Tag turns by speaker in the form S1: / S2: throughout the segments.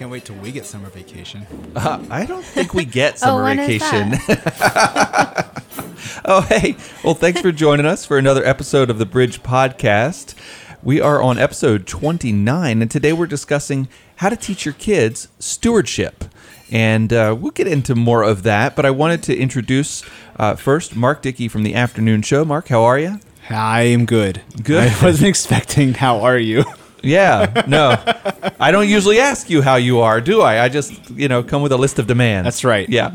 S1: can't wait till we get summer vacation.
S2: Uh, I don't think we get summer
S3: when is
S2: vacation. oh, hey. Well, thanks for joining us for another episode of the Bridge Podcast. We are on episode 29, and today we're discussing how to teach your kids stewardship. And uh, we'll get into more of that, but I wanted to introduce uh, first Mark Dickey from the afternoon show. Mark, how are you?
S1: I am good.
S2: Good.
S1: I wasn't expecting. How are you?
S2: Yeah, no. I don't usually ask you how you are, do I? I just, you know, come with a list of demands.
S1: That's right.
S2: Yeah.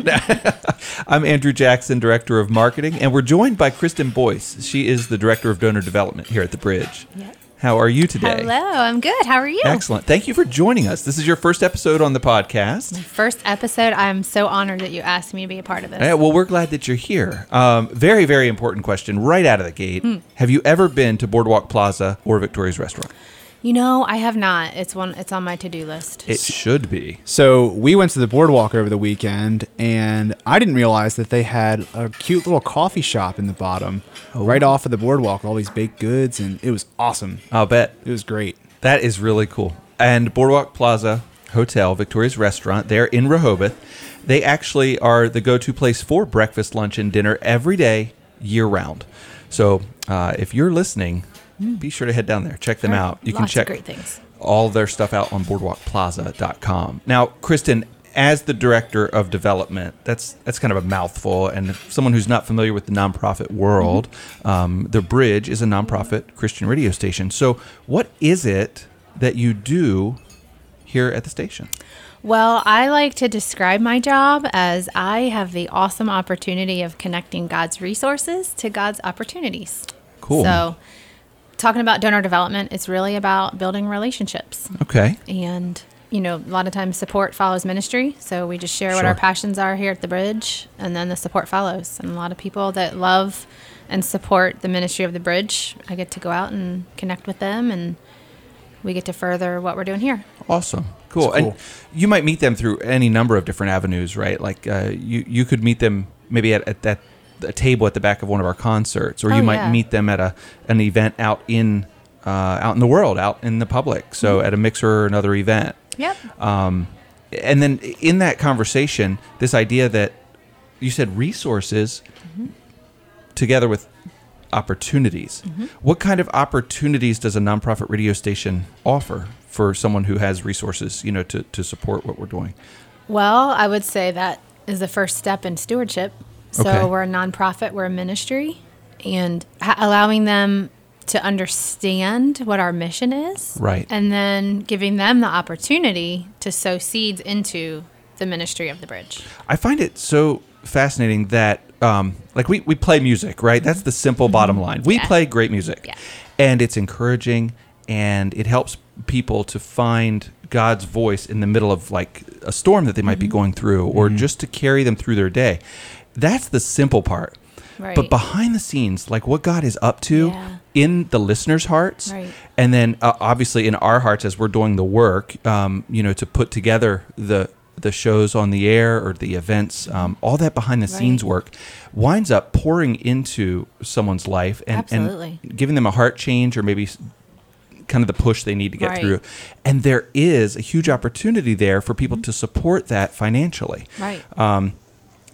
S2: I'm Andrew Jackson, Director of Marketing, and we're joined by Kristin Boyce. She is the Director of Donor Development here at the Bridge.
S3: Yep.
S2: How are you today?
S3: Hello, I'm good. How are you?
S2: Excellent. Thank you for joining us. This is your first episode on the podcast.
S3: First episode. I'm so honored that you asked me to be a part of this.
S2: Yeah, well, we're glad that you're here. Um, very, very important question right out of the gate.
S3: Hmm.
S2: Have you ever been to Boardwalk Plaza or Victoria's Restaurant?
S3: You know, I have not. It's one. It's on my to-do list.
S2: It should be.
S1: So we went to the boardwalk over the weekend, and I didn't realize that they had a cute little coffee shop in the bottom, right off of the boardwalk, with all these baked goods, and it was awesome.
S2: I'll bet.
S1: It was great.
S2: That is really cool. And Boardwalk Plaza Hotel, Victoria's Restaurant, there in Rehoboth, they actually are the go to place for breakfast, lunch, and dinner every day, year round. So uh, if you're listening, be sure to head down there, check them out. You
S3: lots
S2: can check
S3: great things.
S2: all their stuff out on boardwalkplaza.com. Now, Kristin, as the director of development, that's that's kind of a mouthful. And someone who's not familiar with the nonprofit world, um, the Bridge is a nonprofit Christian radio station. So, what is it that you do here at the station?
S3: Well, I like to describe my job as I have the awesome opportunity of connecting God's resources to God's opportunities.
S2: Cool.
S3: So, talking about donor development, it's really about building relationships.
S2: Okay.
S3: And, you know, a lot of times support follows ministry. So we just share what our passions are here at the bridge, and then the support follows. And a lot of people that love and support the ministry of the bridge, I get to go out and connect with them, and we get to further what we're doing here.
S2: Awesome. Cool.
S1: Cool.
S2: And you might meet them through any number of different avenues, right? Like uh, you, you could meet them maybe at, at that a table at the back of one of our concerts, or
S3: Oh,
S2: you might
S3: yeah.
S2: meet them at a an event out in uh, out in the world, out in the public. So
S3: Mm-hmm.
S2: at a mixer or another event.
S3: Yep.
S2: Um, and then in that conversation, this idea that you said resources
S3: Mm-hmm.
S2: together with opportunities.
S3: Mm-hmm.
S2: What kind of opportunities does a nonprofit radio station offer for someone who has resources, you know, to, to support what we're doing?
S3: Well, I would say that is the first step in stewardship. So
S2: Okay.
S3: we're a nonprofit, we're a ministry, and ha- allowing them to understand what our mission is.
S2: Right.
S3: And then giving them the opportunity to sow seeds into the ministry of the bridge.
S2: I find it so fascinating that, um, like, we, we play music, right? That's the simple bottom line. We
S3: Mm-hmm. Yeah.
S2: play great music,
S3: Yeah.
S2: and it's encouraging, and it helps people to find God's voice in the middle of like a storm that they might be
S3: Mm-hmm.
S2: going through, or just to carry them through their day. That's the simple part.
S3: Right.
S2: But behind the scenes, like what God is up to
S3: Yeah.
S2: in the listeners' hearts,
S3: Right.
S2: and then uh, obviously in our hearts as we're doing the work, um, you know, to put together the the shows on the air or the events, um, all that behind the scenes work winds up pouring into someone's life and, and giving them a heart change or maybe kind of the push they need to get
S3: Right.
S2: through. And there is a huge opportunity there for people to support that financially
S3: Right.
S2: um,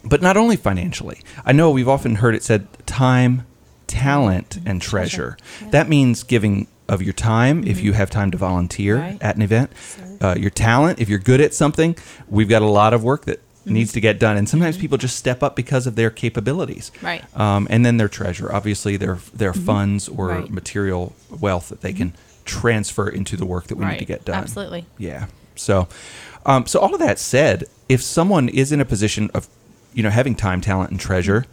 S2: but not only financially. I know we've often heard it said time, talent, and treasure. That means giving of your time if you have time to volunteer
S3: Right.
S2: at an event. Uh, your talent, if you're good at something, we've got a lot of work that needs to get done. And sometimes people just step up because of their capabilities.
S3: Right.
S2: Um, and then their treasure, obviously their their funds or
S3: Right.
S2: material wealth that they can transfer into the work that we need to get done.
S3: Absolutely.
S2: Yeah. So, um, so all of that said, if someone is in a position of, you know, having time, talent, and treasure,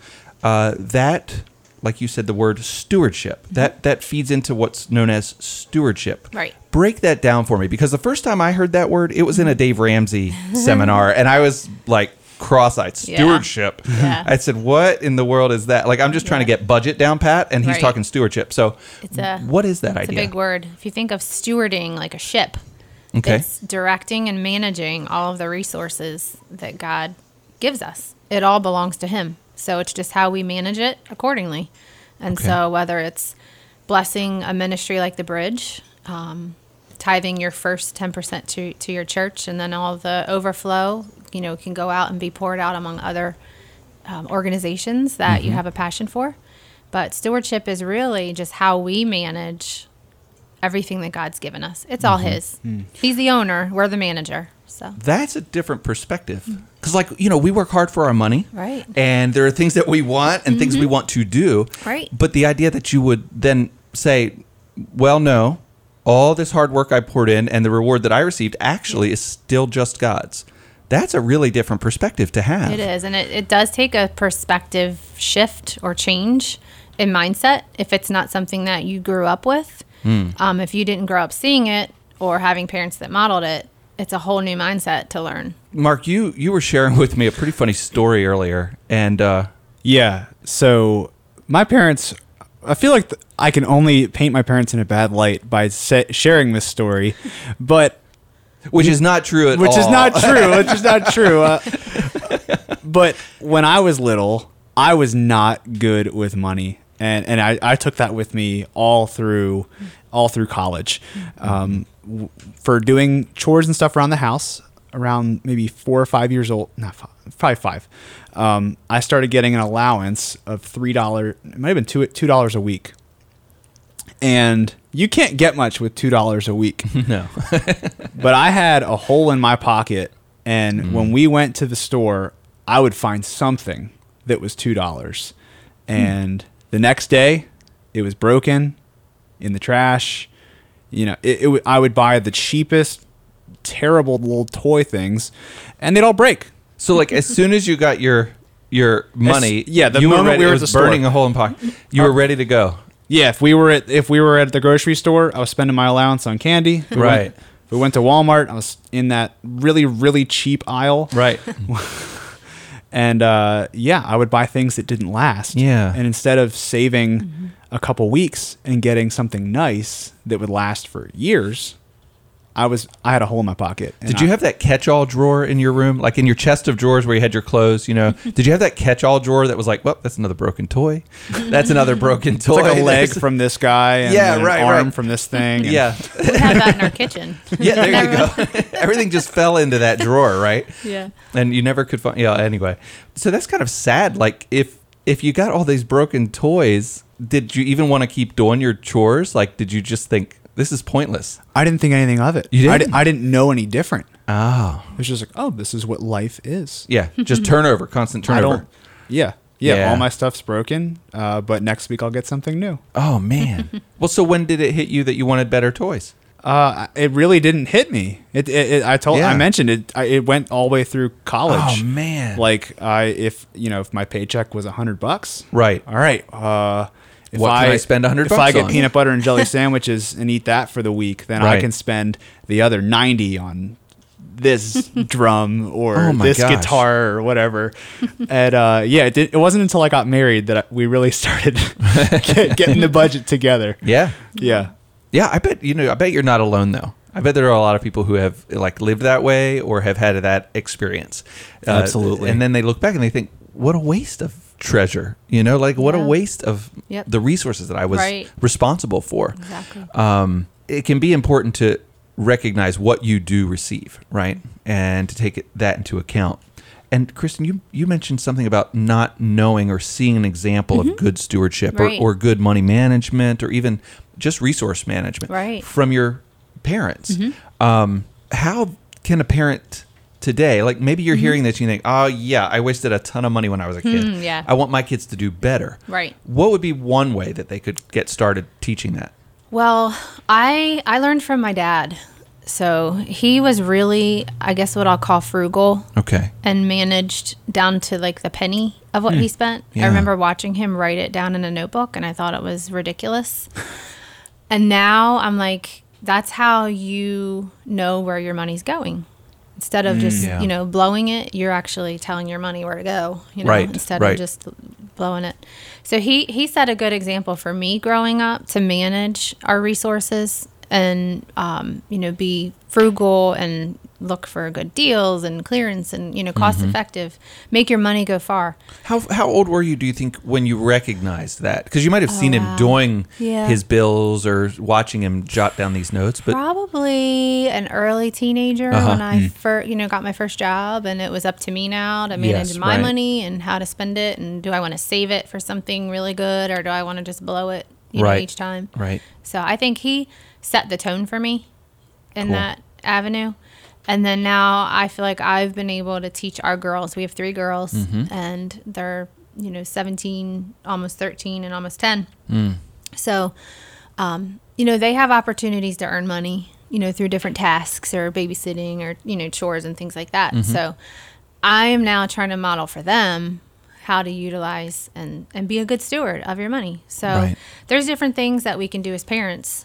S2: uh, that, like you said, the word stewardship, that that feeds into what's known as stewardship.
S3: Right.
S2: Break that down for me, because the first time I heard that word, it was in a Dave Ramsey seminar, and I was like cross-eyed. Stewardship.
S3: Yeah.
S2: I said, "What in the world is that?" Like, I'm just trying to get budget down pat, and he's
S3: Right.
S2: talking stewardship. So,
S3: It's a
S2: what is that
S3: It's
S2: idea?
S3: a big word. If you think of stewarding like a ship,
S2: Okay.
S3: it's directing and managing all of the resources that God gives us. It all belongs to Him. So it's just how we manage it accordingly. And
S2: Okay.
S3: so whether it's blessing a ministry like the Bridge, um, tithing your first 10% to, to your church and then all the overflow, you know, can go out and be poured out among other um, organizations that you have a passion for. But stewardship is really just how we manage everything that God's given us. It's all His. He's the owner, we're the manager. So,
S2: That's a different perspective. Because, like, you know, we work hard for our money.
S3: Right.
S2: And there are things that we want and things we want to do.
S3: Right.
S2: But the idea that you would then say, well, no, all this hard work I poured in and the reward that I received actually is still just God's. That's a really different perspective to have.
S3: It is, and it, it does take a perspective shift or change in mindset if it's not something that you grew up with. Um, if you didn't grow up seeing it or having parents that modeled it, it's a whole new mindset to learn.
S2: Mark, you you were sharing with me a pretty funny story earlier, and uh,
S1: Yeah. So my parents, I feel like th- I can only paint my parents in a bad light by sa- sharing this story, but
S2: which is not true at
S1: which
S2: all.
S1: is not true. Which is not true. Uh, but when I was little, I was not good with money, and and I, I took that with me all through all through college, um, w- for doing chores and stuff around the house. Around maybe four or five years old, not five, probably five. Um, I started getting an allowance of three dollars. It might have been two two dollars a week, and you can't get much with two dollars a week
S2: no.
S1: but I had a hole in my pocket, and
S2: Mm.
S1: when we went to the store, I would find something that was two dollars, and the next day, it was broken, in the trash. You know, it, it, w- I would buy the cheapest, terrible little toy things, and they'd all break.
S2: So like as soon as you got your your money,
S1: yeah, the
S2: you were
S1: moment
S2: ready,
S1: we were
S2: it was
S1: the
S2: burning
S1: store.
S2: a hole in pocket. You were ready to go.
S1: Yeah, if we were at if we were at the grocery store, I was spending my allowance on candy. We
S2: Right.
S1: Went, we went to Walmart. I was in that really really cheap aisle.
S2: Right.
S1: and uh, yeah, I would buy things that didn't last.
S2: Yeah.
S1: and instead of saving a couple weeks and getting something nice that would last for years, I was I had a hole in my pocket.
S2: Did you
S1: I-
S2: have that catch-all drawer in your room, like in your chest of drawers where you had your clothes? You know, did you have that catch-all drawer that was like, "Well, that's another broken toy. That's another broken toy."
S1: It's like a leg
S2: There's-
S1: from this guy, and
S2: Yeah,
S1: then an
S2: right,
S1: arm
S2: right.
S1: from this thing. and-
S2: Yeah,
S3: We have that in our kitchen.
S2: yeah. There you go. Everything just fell into that drawer, right?
S3: Yeah.
S2: and you never could find yeah anyway so that's kind of sad like if if you got all these broken toys did you even want to keep doing your chores like did you just think this is pointless
S1: I didn't think anything of it.
S2: You
S1: I,
S2: didn't?
S1: di- I didn't know any different.
S2: oh
S1: It was just like, oh, this is what life is.
S2: yeah just turnover constant
S1: I
S2: turnover
S1: don't. Yeah, yeah.
S2: Yeah.
S1: All my stuff's broken, uh, but next week I'll get something new.
S2: oh man well so when did it hit you that you wanted better toys
S1: Uh, it really didn't hit me. It, it, it I told,
S2: Yeah.
S1: I mentioned it. I, it went all the way through college.
S2: Oh, man.
S1: Like I, if you know, if my paycheck was a hundred bucks,
S2: Right.
S1: All right. Uh, if
S2: What can I spend 100
S1: If I get
S2: on?
S1: peanut butter and jelly sandwiches and eat that for the week, then I can spend the other ninety on this drum or
S2: Oh
S1: this
S2: gosh.
S1: guitar or whatever. and uh, yeah, it, did, it wasn't until I got married that I, we really started get, getting the budget together.
S2: yeah
S1: Yeah.
S2: yeah i bet you know i bet you're not alone though I bet there are a lot of people who have like lived that way or have had that experience. Uh,
S1: Absolutely.
S2: and then they look back and they think, "What a waste of treasure!" You know, like what a waste of
S3: Yep.
S2: the resources that I was
S3: Right.
S2: responsible for.
S3: Exactly.
S2: Um, it can be important to recognize what you do receive, right, and to take it, that into account. And Kristin, you you mentioned something about not knowing or seeing an example of good stewardship
S3: Mm-hmm. Right.
S2: or, or good money management or even just resource management
S3: Right.
S2: from your parents.
S3: Mm-hmm.
S2: Um, how can a parent today, like maybe
S3: Mm-hmm.
S2: you're hearing this, and you think, oh yeah, I wasted a ton of money when I was a kid.
S3: Hmm, yeah.
S2: I want my kids to do better.
S3: Right.
S2: What would be one way that they could get started teaching that?
S3: Well, I I learned from my dad. So he was really, I guess, what I'll call frugal
S2: Okay.
S3: and managed down to like the penny of what he spent.
S2: Yeah.
S3: I remember watching him write it down in a notebook and I thought it was ridiculous. and now I'm like, that's how you know where your money's going. Instead of mm, just,
S2: Yeah.
S3: you know, blowing it, you're actually telling your money where to go, you know,
S2: Right,
S3: instead
S2: right.
S3: of just blowing it. So he he set a good example for me growing up to manage our resources and um, you know be frugal and look for good deals and clearance and you know cost
S2: Mm-hmm.
S3: effective make your money go far
S2: How how old were you? Do you think when you recognized that? Because you might have seen him
S3: wow.
S2: doing
S3: Yeah.
S2: his bills or watching him jot down these notes, but
S3: probably an early teenager
S2: Uh-huh.
S3: when I first, you know, got my first job, and it was up to me now to manage
S2: Yes,
S3: my
S2: right.
S3: money and how to spend it, and do I want to save it for something really good, or do I want to just blow it, you know, each time?
S2: right.
S3: So I think he set the tone for me in
S2: Cool.
S3: that avenue. And then now I feel like I've been able to teach our girls. We have three girls,
S2: Mm-hmm.
S3: and they're you know 17, almost 13, and almost 10.
S2: Mm.
S3: So, um, you know, they have opportunities to earn money, you know, through different tasks or babysitting or you know chores and things like that.
S2: Mm-hmm.
S3: So, I am now trying to model for them how to utilize and and be a good steward of your money. So,
S2: Right.
S3: there's different things that we can do as parents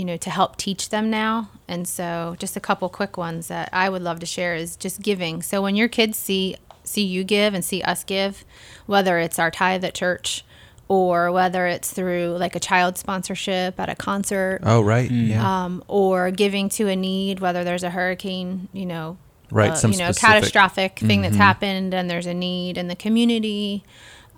S3: you know to help teach them now and so just a couple quick ones that i would love to share is just giving so when your kids see see you give and see us give whether it's our tithe at church or whether it's through like a child sponsorship at a concert
S2: Oh, right. Yeah.
S3: um, or giving to a need, whether there's a hurricane, you know,
S2: Right,
S3: uh,
S2: some
S3: you know,
S2: specific- Mm-hmm.
S3: catastrophic thing that's happened, and there's a need in the community,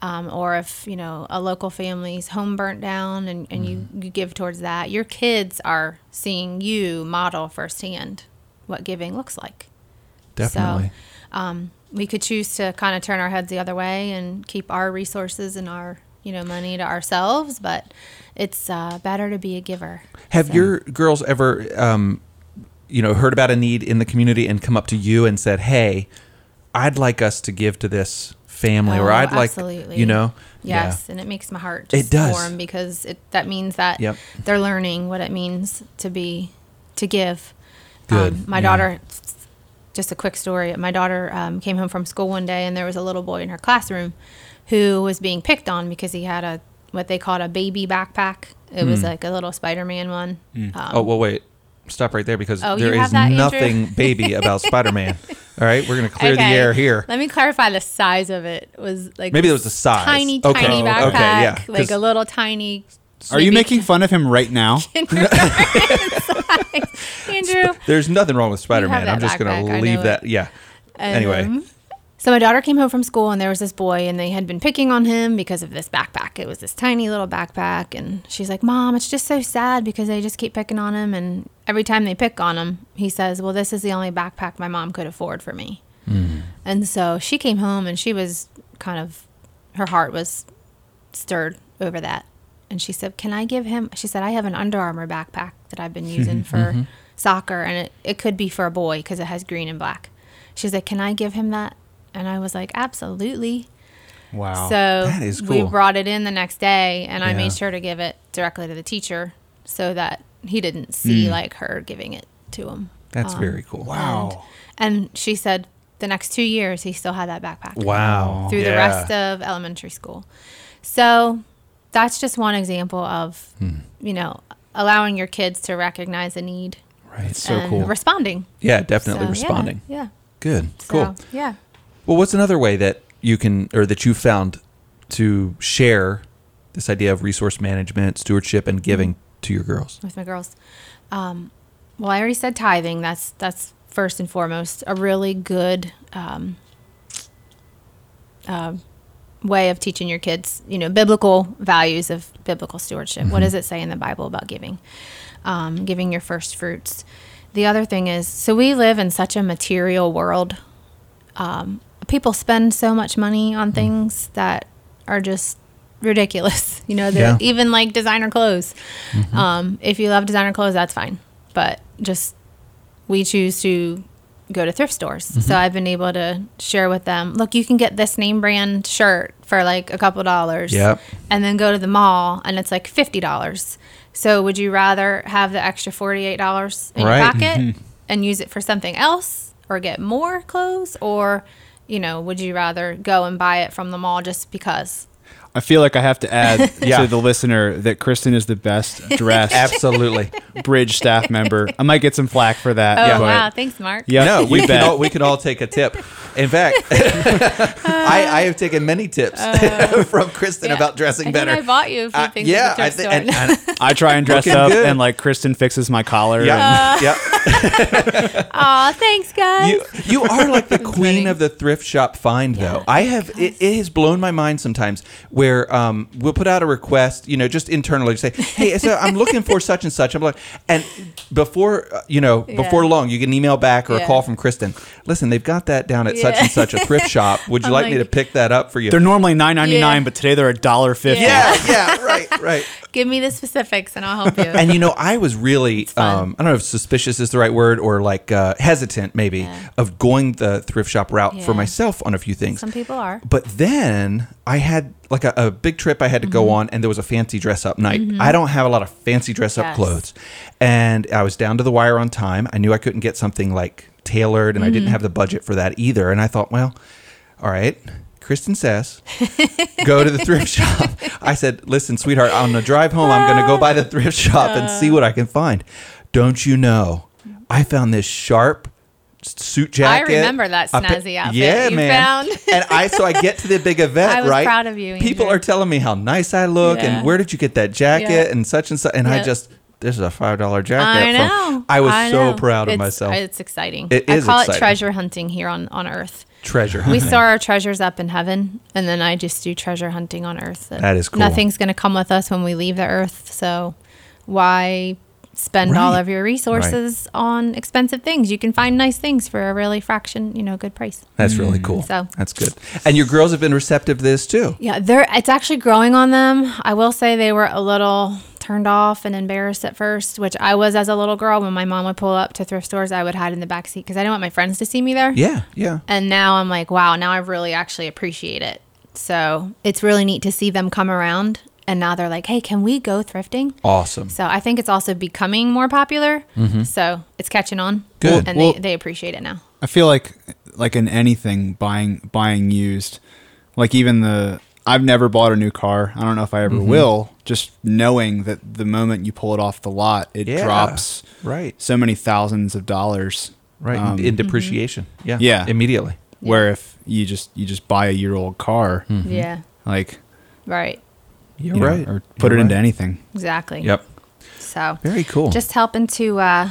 S3: um, or if you know a local family's home burnt down, and, and you,
S2: Mm-hmm.
S3: you give towards that, your kids are seeing you model firsthand what giving looks like.
S2: Definitely.
S3: So, um, we could choose to kind of turn our heads the other way and keep our resources and our you know money to ourselves, but it's uh, better to be a giver.
S2: Have
S3: So-
S2: your girls ever, um, you know, heard about a need in the community and come up to you and said, "Hey, I'd like us to give to this family," or
S3: Oh,
S2: "I'd like,"
S3: absolutely.
S2: you know?
S3: Yes, and it makes my heart
S2: It
S3: just
S2: does.
S3: warm because it that means that
S2: Yep.
S3: they're learning what it means to be to give.
S2: Good,
S3: Um, my
S2: yeah.
S3: daughter, just a quick story. My daughter um, came home from school one day, and there was a little boy in her classroom who was being picked on because he had a what they called a baby backpack. It was like a little Spider-Man one. Um,
S2: Hmm. Oh well, wait. Stop right there because
S3: Oh,
S2: there
S3: you have Andrew?
S2: nothing baby about Spider-Man. All right, we're gonna clear the air here.
S3: Let me clarify the size of it. It was like
S2: Maybe it was the size.
S3: Tiny,
S2: Okay.
S3: tiny
S2: Oh,
S3: backpack.
S2: okay, yeah,
S3: Like
S2: 'cause-
S3: a little tiny.
S1: Are you making fun of him right now?
S3: Andrew?
S2: There's nothing wrong with Spider-Man. I'm just gonna
S3: I
S2: leave that.
S3: it.
S2: Yeah. anyway,
S3: Um, so my daughter came home from school and there was this boy and they had been picking on him because of this backpack. It was this tiny little backpack and she's like, "Mom, it's just so sad because they just keep picking on him and every time they pick on him, he says, "Well, this is the only backpack my mom could afford for me." Hmm. And so she came home and she was kind of her heart was stirred over that. And she said, Can I give him? She said, I have an Under Armour backpack that I've been using mm-hmm. for mm-hmm. soccer, and it, it could be for a boy because it has green and black. She's like, Can I give him that? And I was like, Absolutely.
S1: Wow.
S3: So
S2: That is
S3: we brought it in the next day, and I made sure to give it directly to the teacher so that he didn't see like her giving it to him.
S2: that's
S3: Um,
S2: very cool.
S1: wow.
S3: And she said the next two years he still had that backpack
S2: Wow.
S3: through the rest of elementary school. So that's just one example of,
S2: Hmm.
S3: you know, allowing your kids to recognize a need
S2: Right.
S1: So cool.
S3: responding.
S2: Yeah, definitely
S3: So, yeah,
S2: responding.
S3: Yeah.
S2: Good.
S3: So,
S2: Cool.
S3: yeah.
S2: Well, what's another way that you can, or that you found to share this idea of resource management, stewardship, and giving to your girls?
S3: with my girls. Um, well, I already said tithing. That's that's first and foremost a really good um, uh, way of teaching your kids, you know, biblical values of biblical stewardship. What does it say in the Bible about giving? Um, giving your first fruits. The other thing is, so we live in such a material world. Um, people spend so much money on things that are just ridiculous. You know,
S2: Yeah.
S3: even like designer clothes. Um, if you love designer clothes, that's fine. But just we choose to go to thrift stores.
S2: Mm-hmm.
S3: So I've been able to share with them, look, you can get this name brand shirt for like a couple dollars.
S2: Yep.
S3: And then go to the mall and it's like fifty dollars. So would you rather have the extra forty eight dollars in
S2: Right.
S3: your pocket and use it for something else or get more clothes or you know, would you rather go and buy it from the mall just because?
S1: I feel like I have to add
S2: Yeah.
S1: to the listener that Kristin is the best dressed
S2: Absolutely.
S1: Bridge staff member. I might get some flack for that.
S3: Oh
S1: but
S3: wow, thanks Mark.
S1: Yep,
S2: no, we can
S1: bet.
S2: all we can all take a tip. In fact, I, I have taken many tips from Kristin
S3: Yeah.
S2: about dressing
S3: I
S2: better.
S3: I bought you a few
S2: Uh, yeah,
S3: at the
S2: I
S3: thrift
S2: think,
S3: store.
S2: and, and
S1: I try and dress up,
S2: good.
S1: and like Kristin fixes my collar. and-
S2: yeah, yeah.
S3: Aw, thanks, guys.
S2: You you are like the queen
S3: funny.
S2: of the thrift shop find though. I have it, it has blown my mind sometimes where um we'll put out a request, you know, just internally say, "Hey, so I'm looking for such and such." I'm like and before uh, you know, before long you get an email back or a call from Kristin. Listen, they've got that down at such and such a thrift shop. Would you
S3: I'm
S2: like, me to pick that up for you?
S1: They're normally nine ninety nine,
S3: Yeah.
S1: but today they're a dollar fifty.
S2: yeah, yeah, right, right.
S3: Give me the specifics and I'll help you.
S2: and you know, I was really um, I don't know if suspicious is the right word or like uh, hesitant maybe
S3: Yeah.
S2: of going the thrift shop route for myself on a few things.
S3: Some people are.
S2: But then I had like a, a big trip I had to go
S3: Mm-hmm.
S2: on, and there was a fancy dress up night. I don't have a lot of fancy dress up
S3: Yes.
S2: clothes. And I was down to the wire on time. I knew I couldn't get something like tailored, and I
S3: Mm-hmm.
S2: didn't have the budget for that either. And I thought, well, all right. Kristin says, go to the thrift shop. I said, listen, sweetheart, on the drive home, I'm going to go by the thrift shop and see oh. what I can find. Don't you know? I found this sharp suit jacket.
S3: I remember that snazzy outfit
S2: Yeah,
S3: you
S2: man.
S3: found.
S2: and I so I get to the big event,
S3: I was
S2: right?
S3: proud of you,
S2: People
S3: Andrew.
S2: are telling me how nice I look
S3: Yeah.
S2: and where did you get that jacket
S3: Yeah.
S2: and such and such. And I just this is a five dollar jacket.
S3: I
S2: from-
S3: know.
S2: I was
S3: I
S2: so proud of
S3: It's-
S2: myself.
S3: It's exciting.
S2: It
S3: I call
S2: exciting.
S3: it treasure hunting here on, on Earth.
S2: Treasure.
S3: We store our treasures up in heaven, and then I just do treasure hunting on Earth.
S2: That is cool.
S3: Nothing's going to come with us when we leave the Earth, so why spend all of your resources on expensive things? You can find nice things for a really fraction, you know, good price.
S2: That's really cool.
S3: So-
S2: That's good. And your girls have been receptive to this too.
S3: Yeah, they're it's actually growing on them. I will say they were a little turned off and embarrassed at first, which I was as a little girl. When my mom would pull up to thrift stores, I would hide in the back seat because I didn't want my friends to see me there.
S2: Yeah, yeah.
S3: And now I'm like, wow, now I really actually appreciate it. So it's really neat to see them come around. And now they're like, hey, can we go thrifting?
S2: Awesome.
S3: So I think it's also becoming more popular. Mm-hmm. So it's catching on.
S2: Good.
S3: And
S1: Well-
S3: they, they appreciate it now.
S1: I feel like like in anything buying buying used, like even the I've never bought a new car. I don't know if I ever
S2: Mm-hmm.
S1: will. Just knowing that the moment you pull it off the lot, it
S2: Yeah.
S1: drops
S2: Right.
S1: so many thousands of dollars.
S2: Right.
S1: Um,
S2: in depreciation. Yeah.
S1: Yeah.
S2: Immediately.
S1: Where if you just you just buy a year old car,
S3: Yeah.
S1: like
S3: Right.
S2: You're
S1: you know,
S2: right.
S1: or put
S2: You're
S1: it into anything.
S3: Exactly.
S2: Yep.
S3: So
S2: Very cool.
S3: just helping to uh,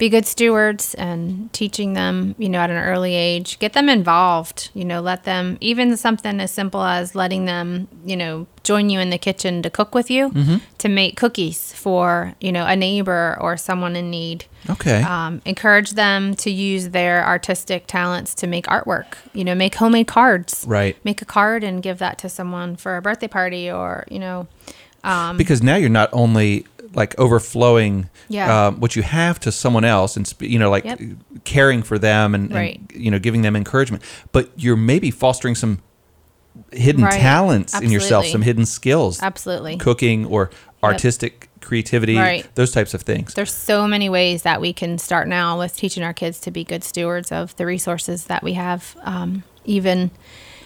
S3: be good stewards and teaching them, you know, at an early age, get them involved, you know, let them, even something as simple as letting them, you know, join you in the kitchen to cook with you
S2: Mm-hmm.
S3: to make cookies for, you know, a neighbor or someone in need.
S2: okay.
S3: Um, encourage them to use their artistic talents to make artwork, you know, make homemade cards.
S2: Right.
S3: Make a card and give that to someone for a birthday party or, you know,
S2: because now you're not only like overflowing
S3: Yeah.
S2: um, what you have to someone else and you know like
S3: Yep.
S2: caring for them and, and, you know giving them encouragement but you're maybe fostering some hidden
S3: Right.
S2: talents in yourself some hidden skills
S3: absolutely.
S2: cooking or artistic creativity
S3: Right.
S2: those types of things
S3: There's so many ways that we can start now with teaching our kids to be good stewards of the resources that we have. Um, even,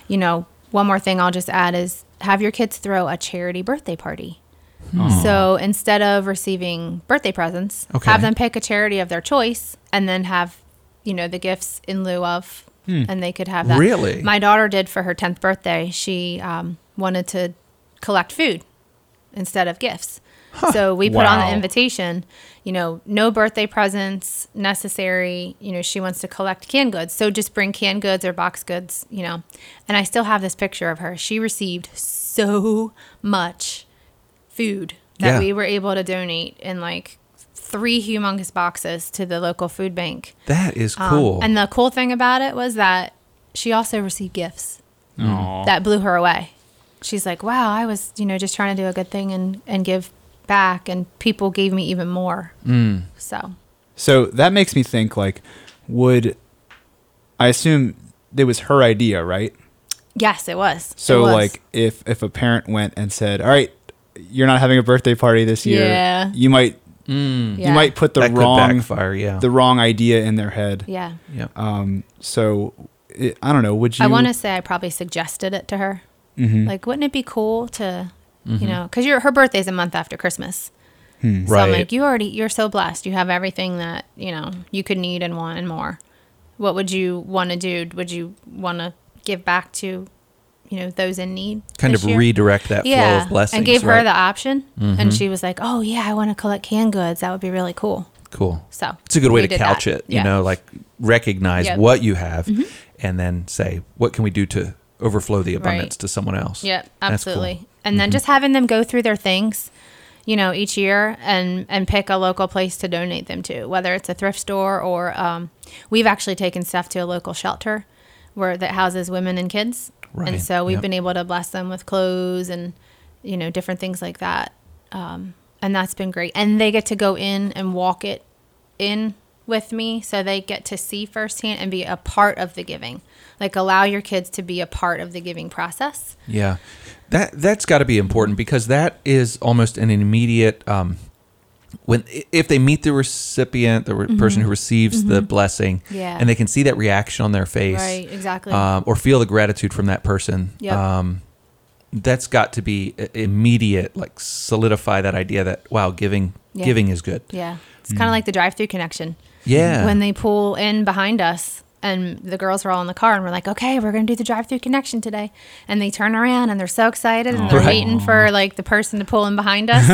S3: you know, one more thing I'll just add is have your kids throw a charity birthday party. So instead of receiving birthday presents,
S2: Okay.
S3: have them pick a charity of their choice and then have, you know, the gifts in lieu of, and they could have that.
S2: Really?
S3: My daughter did for her 10th birthday. She um, wanted to collect food instead of gifts. So we put on the invitation, you know, no birthday presents necessary. You know, she wants to collect canned goods. So just bring canned goods or box goods, you know. And I still have this picture of her. She received so much food that
S2: Yeah.
S3: we were able to donate in like three humongous boxes to the local food bank.
S2: that is
S3: Um,
S2: cool
S3: and the cool thing about it was that she also received gifts
S1: Aw.
S3: that blew her away. She's like, wow, I was, you know, just trying to do a good thing and, and give back, and people gave me even more.
S2: Mm.
S3: So,
S1: So that makes me think like would I assume it was her idea, right?
S3: yes, it was. It
S1: So
S3: was.
S1: like if if a parent went and said, "All right, you're not having a birthday party this year."
S3: Yeah.
S1: You might
S2: Mm.
S3: Yeah.
S1: you might put the
S2: that
S1: wrong
S2: could backfire yeah
S1: the wrong idea in their head.
S3: yeah.
S2: yep.
S1: Um so it, I don't know, would you
S3: I want to say I probably suggested it to her.
S1: Mhm.
S3: Like, wouldn't it be cool to,
S2: Mm-hmm.
S3: you know, because her birthday's a month after Christmas. So I'm
S2: Right.
S3: like, you already, you're so blessed. You have everything that, you know, you could need and want and more. what would you want to do? Would you want to give back to, you know, those in need?
S2: Kind of
S3: year?
S2: redirect that flow of blessings.
S3: and gave her
S2: right? Mm-hmm.
S3: the option, and she was like, "Oh yeah, I want to collect canned goods. That would be really cool."
S2: Cool.
S3: So
S2: It's a good way to couch
S3: that.
S2: it. You
S3: Yeah.
S2: know, like recognize
S3: Yep. Mm-hmm.
S2: what you have and then say, what can we do to overflow the abundance
S3: Right.
S2: to someone else?
S3: Yep,
S2: That's cool. Mm-hmm.
S3: absolutely. And then just having them go through their things, you know, each year and and pick a local place to donate them to, whether it's a thrift store or um, we've actually taken stuff to a local shelter where that houses women and kids,
S2: Right,
S3: and so we've
S2: yep.
S3: been able to bless them with clothes and you know different things like that, um, and that's been great. And they get to go in and walk it in with me so they get to see firsthand and be a part of the giving like allow your kids to be a part of the giving process
S2: Yeah, that that's got to be important because that is almost an immediate. Um, when if they meet the recipient, the re- person who receives the blessing,
S3: Mm-hmm. Yeah.
S2: and they can see that reaction on their face,
S3: Right, exactly.
S2: um, or feel the gratitude from that person,
S3: Yep.
S2: um, that's got to be immediate. Like solidify that idea that wow, giving
S3: Yeah.
S2: giving is good.
S3: Yeah. It's kind of like the drive through connection.
S2: Yeah,
S3: When they pull in behind us and the girls are all in the car and we're like, okay, we're going to do the drive through connection today. And they turn around and they're so excited and they're
S2: Right.
S3: waiting for like the person to pull in behind us.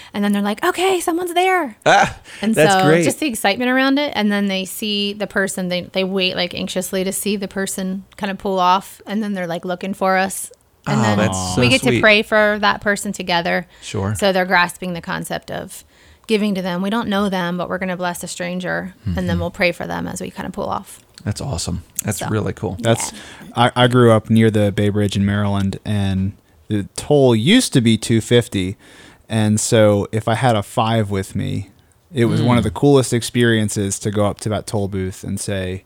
S3: and then they're like, okay, someone's there.
S2: ah,
S3: And so
S2: great.
S3: just the excitement around it. And then they see the person, they, they wait like anxiously to see the person kind of pull off. And then they're like looking for us. And
S2: Oh,
S3: then
S2: so
S3: we get
S2: sweet.
S3: to pray for that person together.
S2: Sure.
S3: So they're grasping the concept of giving to them. We don't know them, but we're going to bless a stranger. And
S2: Mm-hmm.
S3: then we'll pray for them as we kind of pull off.
S2: That's awesome. That's
S3: So.
S2: really cool.
S1: That's I, I grew up near the Bay Bridge in Maryland, and the toll used to be two fifty, and so if I had a five with me, it was one of the coolest experiences to go up to that toll booth and say,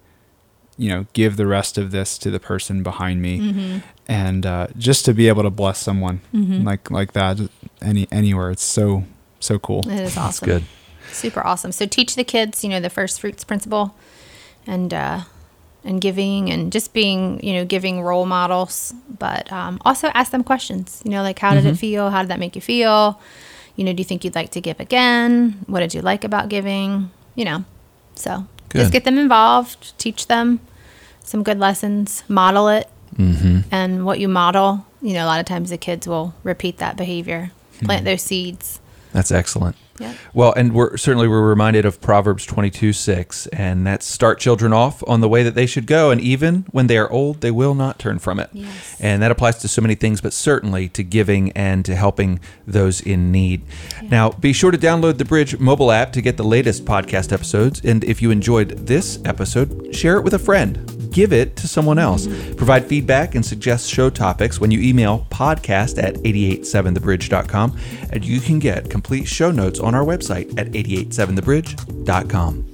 S1: you know, give the rest of this to the person behind me,
S3: Mm-hmm.
S1: and uh, just to be able to bless someone like like that any anywhere, it's so so cool.
S3: It is awesome.
S2: That's good.
S3: Super awesome. So teach the kids, you know, the first fruits principle and, uh, and giving and just being, you know, giving role models, but um, also ask them questions. You know, like how did
S2: Mm-hmm.
S3: it feel? How did that make you feel? You know, do you think you'd like to give again? What did you like about giving? You know, so
S2: Good.
S3: just get them involved, teach them some good lessons, model it,
S2: Mm-hmm.
S3: and what you model, you know, a lot of times the kids will repeat that behavior, plant those seeds.
S2: That's excellent.
S3: Yep.
S2: Well, and we're certainly we're reminded of Proverbs twenty two six, and that's start children off on the way that they should go, and even when they are old, they will not turn from it.
S3: Yes.
S2: And that applies to so many things, but certainly to giving and to helping those in need. Now, be sure to download the Bridge mobile app to get the latest podcast episodes. And if you enjoyed this episode, share it with a friend. Give it to someone else. Provide feedback and suggest show topics when you email podcast at 887thebridge.com. And you can get complete show notes on our website at 887thebridge.com.